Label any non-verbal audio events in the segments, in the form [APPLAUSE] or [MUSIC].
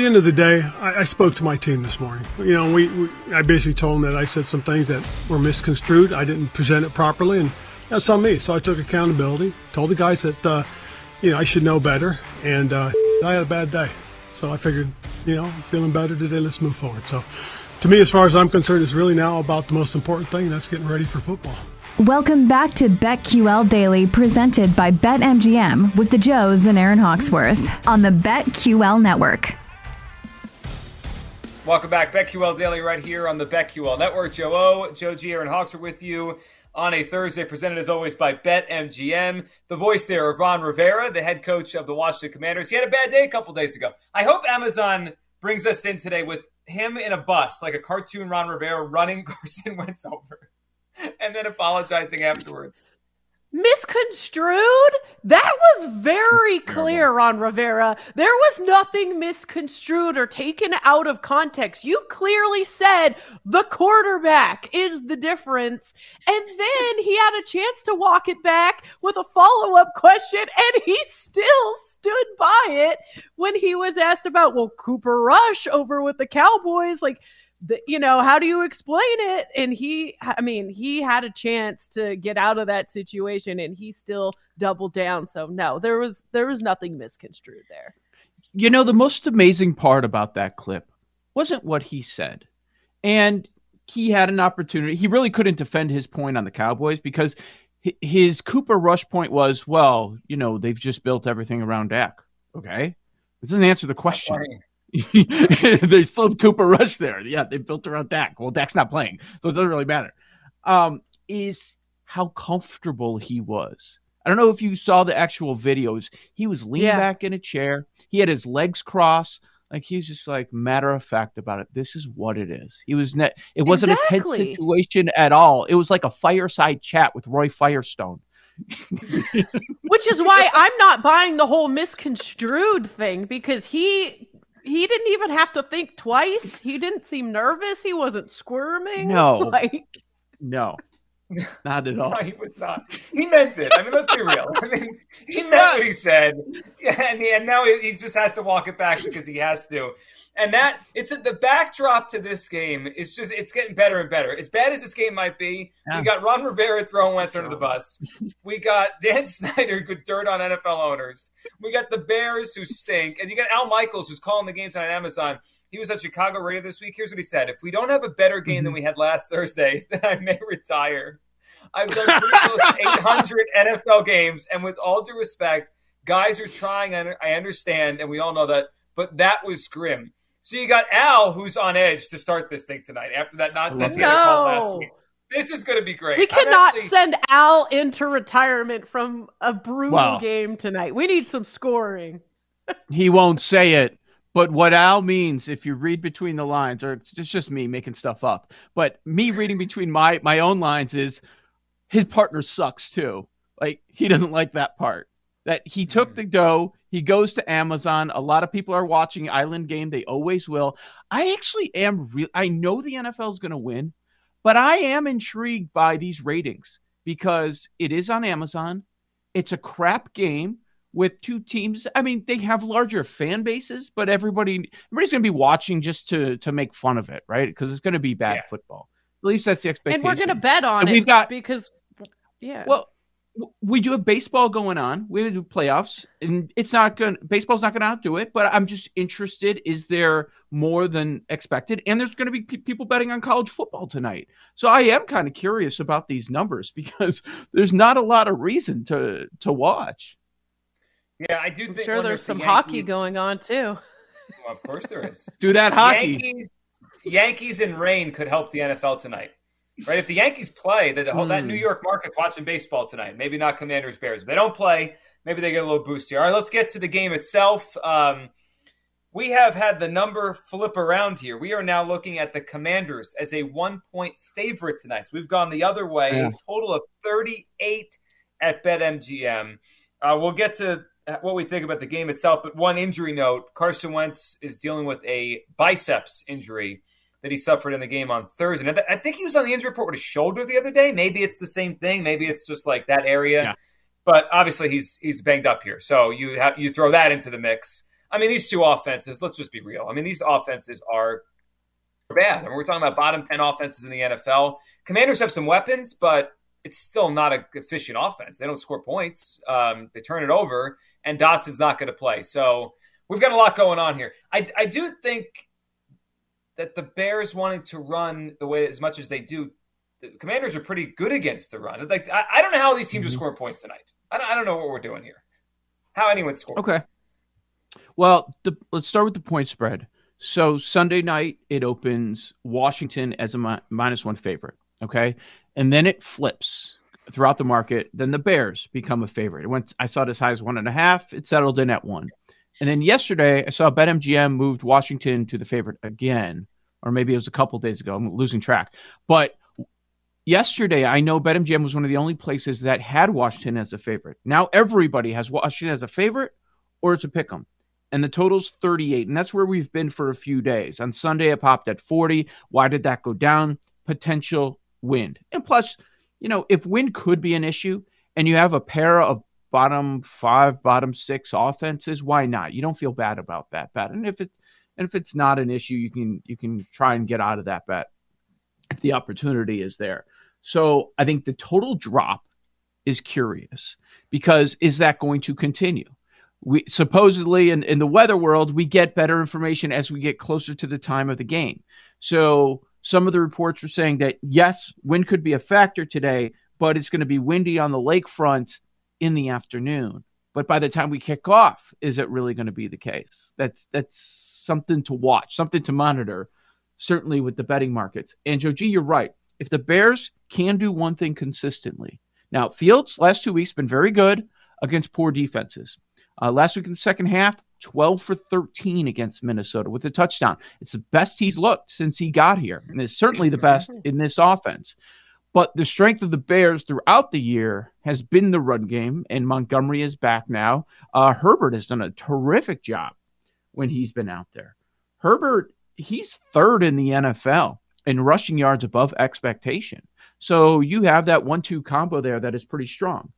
The end of the day, I, I, spoke to my team this morning. You know, we, we, I basically told them that I said some things that were misconstrued. I didn't present it properly, and that's on me. So I took accountability. Told the guys that uh, you know I should know better, and uh, I had a bad day. So I figured, you know, feeling better today. Let's move forward. So, to me, as far as I'm concerned, it's really now about the most important thing. That's getting ready for football. Welcome back to BetQL Daily, presented by BetMGM with the Joes and Aaron Hawksworth on the BetQL Network. Welcome back, BetQL Daily, right here on the BetQL Network. Joe O, Joe G, Aaron Hawks are with you on a Thursday, presented as always by BetMGM. The voice there of Ron Rivera, the head coach of the Washington Commanders. He had a bad day a couple days ago. I hope Amazon brings us in today with him in a bus, like a cartoon Ron Rivera running [LAUGHS] Carson Wentz over, and then apologizing afterwards misconstrued? That was very clear on Rivera. There was nothing misconstrued or taken out of context. You clearly said the quarterback is the difference. And then he had a chance to walk it back with a follow up question, and he still stood by it when he was asked about, well, Cooper Rush over with the Cowboys. Like, the, you know, how do you explain it? And he, I mean, he had a chance to get out of that situation, and he still doubled down. So no, there was there was nothing misconstrued there. You know, the most amazing part about that clip wasn't what he said, and he had an opportunity. He really couldn't defend his point on the Cowboys because his Cooper Rush point was, well, you know, they've just built everything around Dak. Okay, this doesn't answer the question. [LAUGHS] they still have Cooper Rush there. Yeah, they built around Dak. Well, Dak's not playing, so it doesn't really matter. Um, is how comfortable he was. I don't know if you saw the actual videos. He was leaning yeah. back in a chair. He had his legs crossed. Like he was just like matter of fact about it. This is what it is. He was net. It wasn't exactly. a tense situation at all. It was like a fireside chat with Roy Firestone. [LAUGHS] Which is why I'm not buying the whole misconstrued thing because he he didn't even have to think twice. He didn't seem nervous. He wasn't squirming. No, [LAUGHS] like no, [LAUGHS] not at all. no, he was not. He meant it. I mean, let's be real. I mean, he meant yes. what he said, [LAUGHS] and, he, and now he just has to walk it back because he has to. And that it's the backdrop to this game is just it's getting better and better. As bad as this game might be, yeah. we got Ron Rivera throwing Wentz under the bus. We got Dan [LAUGHS] Snyder with dirt on NFL owners. We got the Bears who stink, and you got Al Michaels who's calling the games on Amazon. He was at Chicago Radio this week. Here's what he said: If we don't have a better game mm-hmm. than we had last Thursday, [LAUGHS] then I may retire. I've done pretty close to 800 [LAUGHS] NFL games, and with all due respect, guys are trying. I understand, and we all know that, but that was grim. So you got Al, who's on edge to start this thing tonight after that nonsense he had called last week. This is going to be great. We cannot actually... send Al into retirement from a brutal game tonight. We need some scoring. [LAUGHS] he won't say it, but what Al means, if you read between the lines, or it's just me making stuff up, but me reading [LAUGHS] between my my own lines is his partner sucks too. Like he doesn't like that part. That he took hmm. the dough, he goes to Amazon. A lot of people are watching Island Game. They always will. I actually am real. I know the NFL is going to win, but I am intrigued by these ratings because it is on Amazon. It's a crap game with two teams. I mean, they have larger fan bases, but everybody everybody's going to be watching just to to make fun of it, right? Because it's going to be bad yeah. football. At least that's the expectation. And we're going to bet on and it. We've got because yeah. Well, we do have baseball going on. We do playoffs, and it's not going. Baseball's not going to outdo it. But I'm just interested: is there more than expected? And there's going to be p- people betting on college football tonight. So I am kind of curious about these numbers [LAUGHS] because there's not a lot of reason to to watch. Yeah, I do. I'm think sure there's some the hockey going on too. Well, of course there is. [LAUGHS] do that hockey. Yankees, Yankees and rain could help the NFL tonight right? If the Yankees play, the, whole, mm. that New hmm. York market's watching baseball tonight. Maybe not Commanders Bears. If they don't play, maybe they get a little boost here. All right, let's get to the game itself. Um, we have had the number flip around here. We are now looking at the Commanders as a one point favorite tonight. So we've gone the other way, yeah. a total of 38 at BetMGM. Uh, we'll get to what we think about the game itself, but one injury note Carson Wentz is dealing with a biceps injury that he suffered in the game on Thursday. And I think he was on the injury report with his shoulder the other day. Maybe it's the same thing. Maybe it's just like that area. Yeah. But obviously he's he's banged up here. So you have you throw that into the mix. I mean, these two offenses, let's just be real. I mean, these offenses are bad. I mean, we're talking about bottom 10 offenses in the NFL. Commanders have some weapons, but it's still not a efficient offense. They don't score points. Um, they turn it over, and Dotson's not going to play. So we've got a lot going on here. I, I do think that the Bears wanting to run the way as much as they do, the Commanders are pretty good against the run. Like I, I don't know how these teams mm-hmm. are scoring points tonight. I don't, I don't know what we're doing here. How anyone score? Okay. Well, the, let's start with the point spread. So Sunday night it opens Washington as a mi- minus one favorite. Okay, and then it flips throughout the market. Then the Bears become a favorite. It went. I saw it as high as one and a half. It settled in at one. And then yesterday I saw BetMGM moved Washington to the favorite again, or maybe it was a couple days ago. I'm losing track. But yesterday I know BetMGM was one of the only places that had Washington as a favorite. Now everybody has Washington as a favorite or to pick them and the total's 38 and that's where we've been for a few days on sunday it popped at 40 why did that go down potential wind and plus you know if wind could be an issue and you have a pair of bottom five bottom six offenses why not you don't feel bad about that bet and if it's and if it's not an issue you can you can try and get out of that bet if the opportunity is there. So i think the total drop is curious because is that going to continue? We supposedly in, in the weather world we get better information as we get closer to the time of the game. So some of the reports are saying that yes wind could be a factor today but it's going to be windy on the lakefront in the afternoon but by the time we kick off is it really going to be the case that's that's something to watch something to monitor certainly with the betting markets and joe g you're right if the bears can do one thing consistently now fields last two weeks been very good against poor defenses uh, last week in the second half, 12 for 13 against Minnesota with a touchdown. It's the best he's looked since he got here, and it's certainly the best [LAUGHS] in this offense. But the strength of the Bears throughout the year has been the run game, and Montgomery is back now. Uh, Herbert has done a terrific job when he's been out there. Herbert, he's third in the NFL in rushing yards above expectation. So you have that one two combo there that is pretty strong.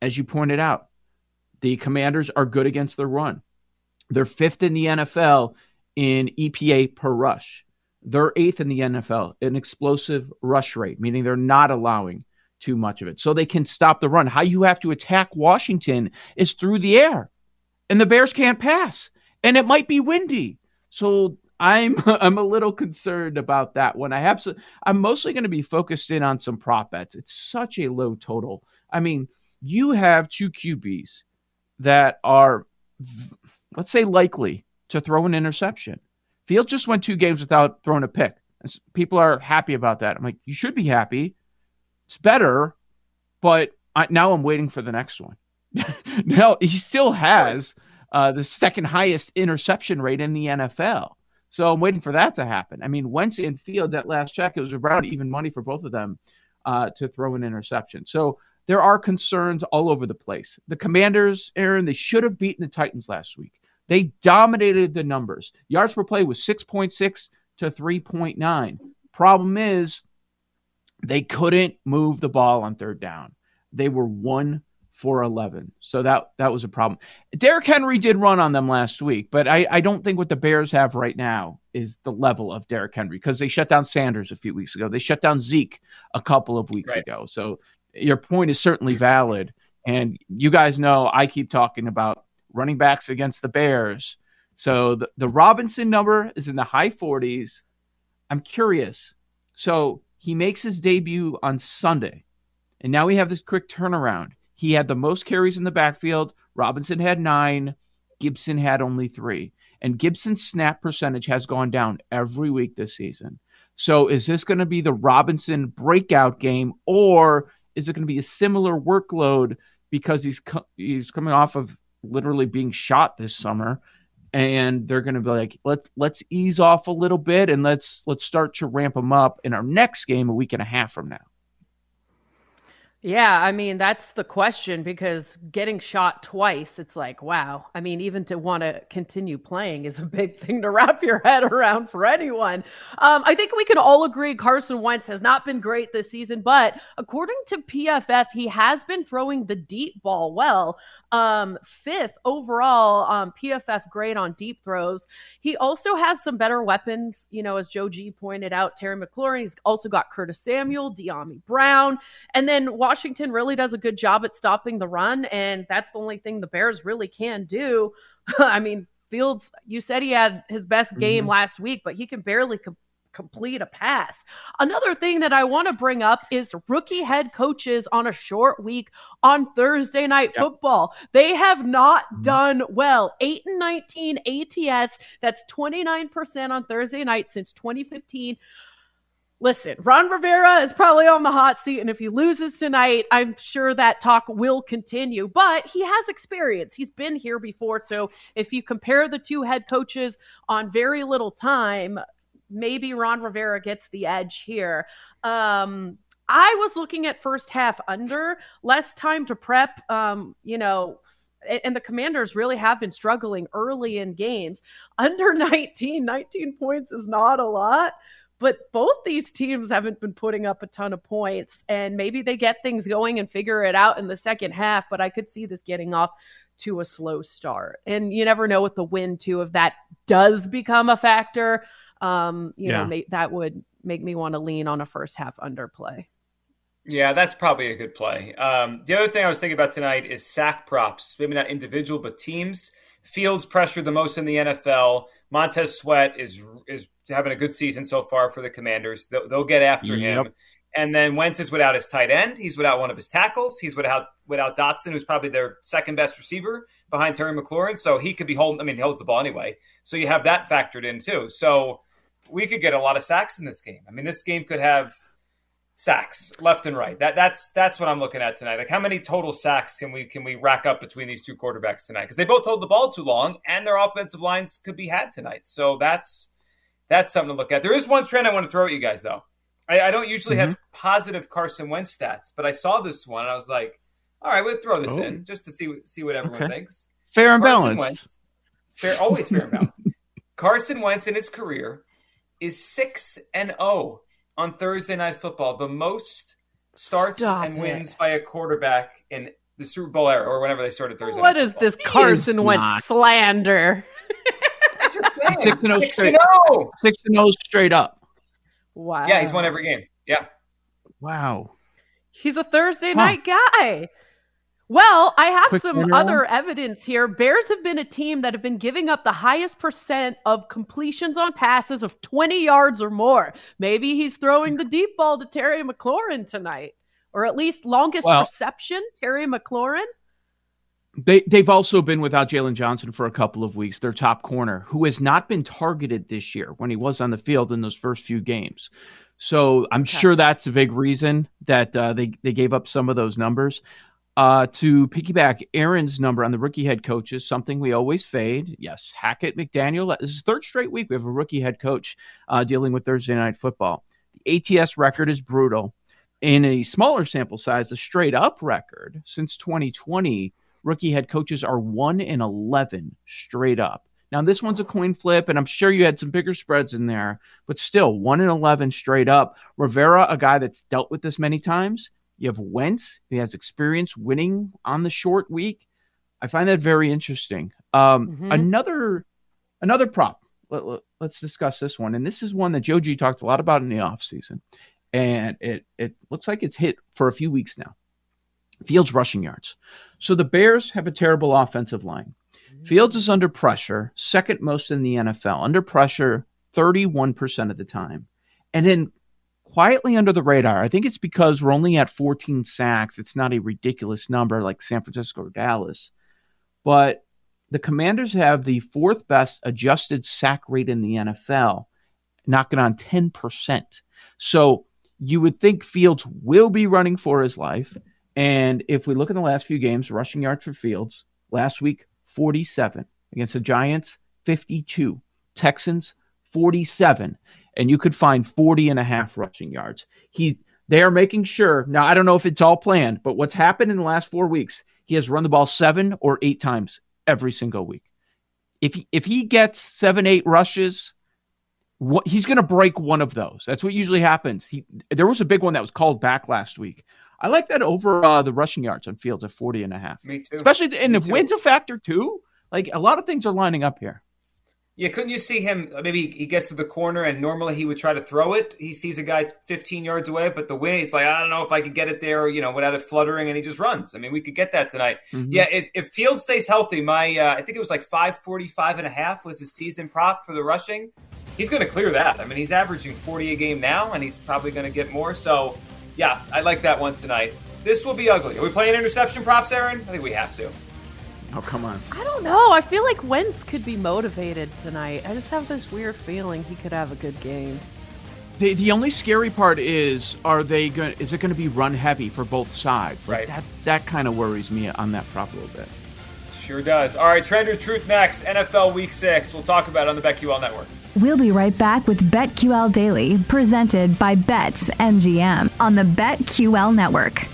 As you pointed out, the Commanders are good against the run. They're fifth in the NFL in EPA per rush. They're eighth in the NFL in explosive rush rate, meaning they're not allowing too much of it. So they can stop the run. How you have to attack Washington is through the air. And the Bears can't pass. And it might be windy. So I'm [LAUGHS] I'm a little concerned about that one. I have so I'm mostly going to be focused in on some prop bets. It's such a low total. I mean, you have two QBs that are, let's say, likely to throw an interception. Fields just went two games without throwing a pick. People are happy about that. I'm like, you should be happy. It's better, but I, now I'm waiting for the next one. [LAUGHS] now he still has uh, the second highest interception rate in the NFL. So I'm waiting for that to happen. I mean, Wentz and Fields at last check, it was around even money for both of them uh, to throw an interception. So there are concerns all over the place. The Commanders, Aaron, they should have beaten the Titans last week. They dominated the numbers. Yards per play was 6.6 to 3.9. Problem is, they couldn't move the ball on third down. They were one for 11. So that that was a problem. Derrick Henry did run on them last week, but I, I don't think what the Bears have right now is the level of Derrick Henry because they shut down Sanders a few weeks ago. They shut down Zeke a couple of weeks right. ago. So your point is certainly valid. And you guys know I keep talking about running backs against the Bears. So the, the Robinson number is in the high 40s. I'm curious. So he makes his debut on Sunday, and now we have this quick turnaround. He had the most carries in the backfield. Robinson had nine, Gibson had only three. And Gibson's snap percentage has gone down every week this season. So is this going to be the Robinson breakout game, or is it going to be a similar workload because he's co- he's coming off of literally being shot this summer and they're going to be like, let's let's ease off a little bit and let's let's start to ramp them up in our next game a week and a half from now. Yeah, I mean, that's the question because getting shot twice, it's like, wow. I mean, even to want to continue playing is a big thing to wrap your [LAUGHS] head around for anyone. Um, I think we can all agree Carson Wentz has not been great this season, but according to PFF, he has been throwing the deep ball well. Um, fifth overall um, PFF grade on deep throws. He also has some better weapons, you know, as Joe G pointed out, Terry McLaurin. He's also got Curtis Samuel, Dyami Brown, and then Washington really does a good job at stopping the run, and that's the only thing the Bears really can do. [LAUGHS] I mean, Fields, you said he had his best game mm-hmm. last week, but he can barely com- complete a pass. Another thing that I want to bring up is rookie head coaches on a short week on Thursday night yep. football. They have not mm-hmm. done well. 8 and 19 ATS, that's 29% on Thursday night since 2015. Listen, Ron Rivera is probably on the hot seat, and if he loses tonight, I'm sure that talk will continue. But he has experience; he's been here before. So, if you compare the two head coaches on very little time, maybe Ron Rivera gets the edge here. Um, I was looking at first half under, less time to prep. Um, you know, and the commanders really have been struggling early in games. Under [LAUGHS] 19, 19 points is not a lot but both these teams haven't been putting up a ton of points and maybe they get things going and figure it out in the second half but i could see this getting off to a slow start and you never know with the win too if that does become a factor um you yeah. know may, that would make me want to lean on a first half underplay yeah, that's probably a good play. Um, the other thing I was thinking about tonight is sack props. Maybe not individual, but teams. Fields pressured the most in the NFL. Montez Sweat is is having a good season so far for the Commanders. They'll, they'll get after yep. him. And then Wentz is without his tight end. He's without one of his tackles. He's without without Dotson, who's probably their second best receiver behind Terry McLaurin. So he could be holding. I mean, he holds the ball anyway. So you have that factored in too. So we could get a lot of sacks in this game. I mean, this game could have sacks left and right. That that's that's what I'm looking at tonight. Like how many total sacks can we can we rack up between these two quarterbacks tonight? Because they both hold the ball too long, and their offensive lines could be had tonight. So that's that's something to look at. There is one trend I want to throw at you guys though. I, I don't usually mm-hmm. have positive Carson Wentz stats, but I saw this one. I was like, all right, we'll throw this oh. in just to see see what everyone okay. thinks. Fair and Carson balanced. Wentz, fair, always fair and balanced. Carson Wentz in his career is six and zero oh on Thursday Night Football, the most starts Stop and wins by a quarterback in the Super Bowl era or whenever they started Thursday. What is this Carson Wentz slander? [LAUGHS] Six and zero oh straight. Oh. Six and zero straight up. Wow. Yeah, he's won every game. Yeah. Wow. He's a Thursday huh. night guy. Well, I have Quick some other evidence here. Bears have been a team that have been giving up the highest percent of completions on passes of 20 yards or more. Maybe he's throwing the deep ball to Terry McLaurin tonight, or at least longest well, reception, Terry McLaurin. They they've also been without Jaylon Johnson for a couple of weeks. Their top corner, who has not been targeted this year when he was on the field in those first few games. So I'm okay. sure that's a big reason that uh, they they gave up some of those numbers. Uh, to piggyback Aaron's number on the rookie head coaches, something we always fade. Yes, Hackett McDaniel. This is third straight week we have a rookie head coach uh, dealing with Thursday night football. The ATS record is brutal. In a smaller sample size, a straight up record since 2020, rookie head coaches are one in 11 straight up. Now, this one's a coin flip, and I'm sure you had some bigger spreads in there, but still, one in 11 straight up. Rivera, a guy that's dealt with this many times, you have Wentz, he has experience winning on the short week. I find that very interesting. Um, mm-hmm. Another another prop. Let, us let, discuss this one. And this is one that Joe G talked a lot about in the offseason. And it, it looks like it's hit for a few weeks now. Fields rushing yards. So the Bears have a terrible offensive line. Mm-hmm. Fields is under pressure, second most in the NFL, under pressure 31% of the time. And then quietly under the radar. I think it's because we're only at 14 sacks. It's not a ridiculous number like San Francisco or Dallas. But the Commanders have the fourth best adjusted sack rate in the NFL, knocking on 10%. So you would think Fields will be running for his life. And if we look at the last few games, rushing yards for Fields, last week, 47 against the Giants, 52, Texans 47, and you could find 40 and a half rushing yards. He they are making sure. Now I don't know if it's all planned, but what's happened in the last 4 weeks, he has run the ball 7 or 8 times every single week. If he, if he gets 7 8 rushes, what, he's going to break one of those. That's what usually happens. He there was a big one that was called back last week. I like that over uh, the rushing yards on Fields at 40 and a half. Me too. Especially and Me if too. wins a factor too, like a lot of things are lining up here. Yeah, couldn't you see him? Maybe he gets to the corner and normally he would try to throw it. He sees a guy 15 yards away, but the way he's like, I don't know if I could get it there, you know, without it fluttering, and he just runs. I mean, we could get that tonight. Mhm. Yeah, if, if Fields stays healthy, my uh, I think it was like 545 and a half was his season prop for the rushing. He's going to clear that. I mean, he's averaging 40 a game now, and he's probably going to get more. So, yeah, I like that one tonight. This will be ugly. Are we playing interception props, Aaron? I think we have to. Oh come on. I don't know. I feel like Wentz could be motivated tonight. I just have this weird feeling he could have a good game. The the only scary part is are they going is it going to be run heavy for both sides? Like Right. that that kind of worries me on that prop a little bit. Sure does. All right, Trend or Truth next. NFL Week 6. We'll talk about it on the BetQL Network. We'll be right back with BetQL Daily, presented by BetMGM on the BetQL Network.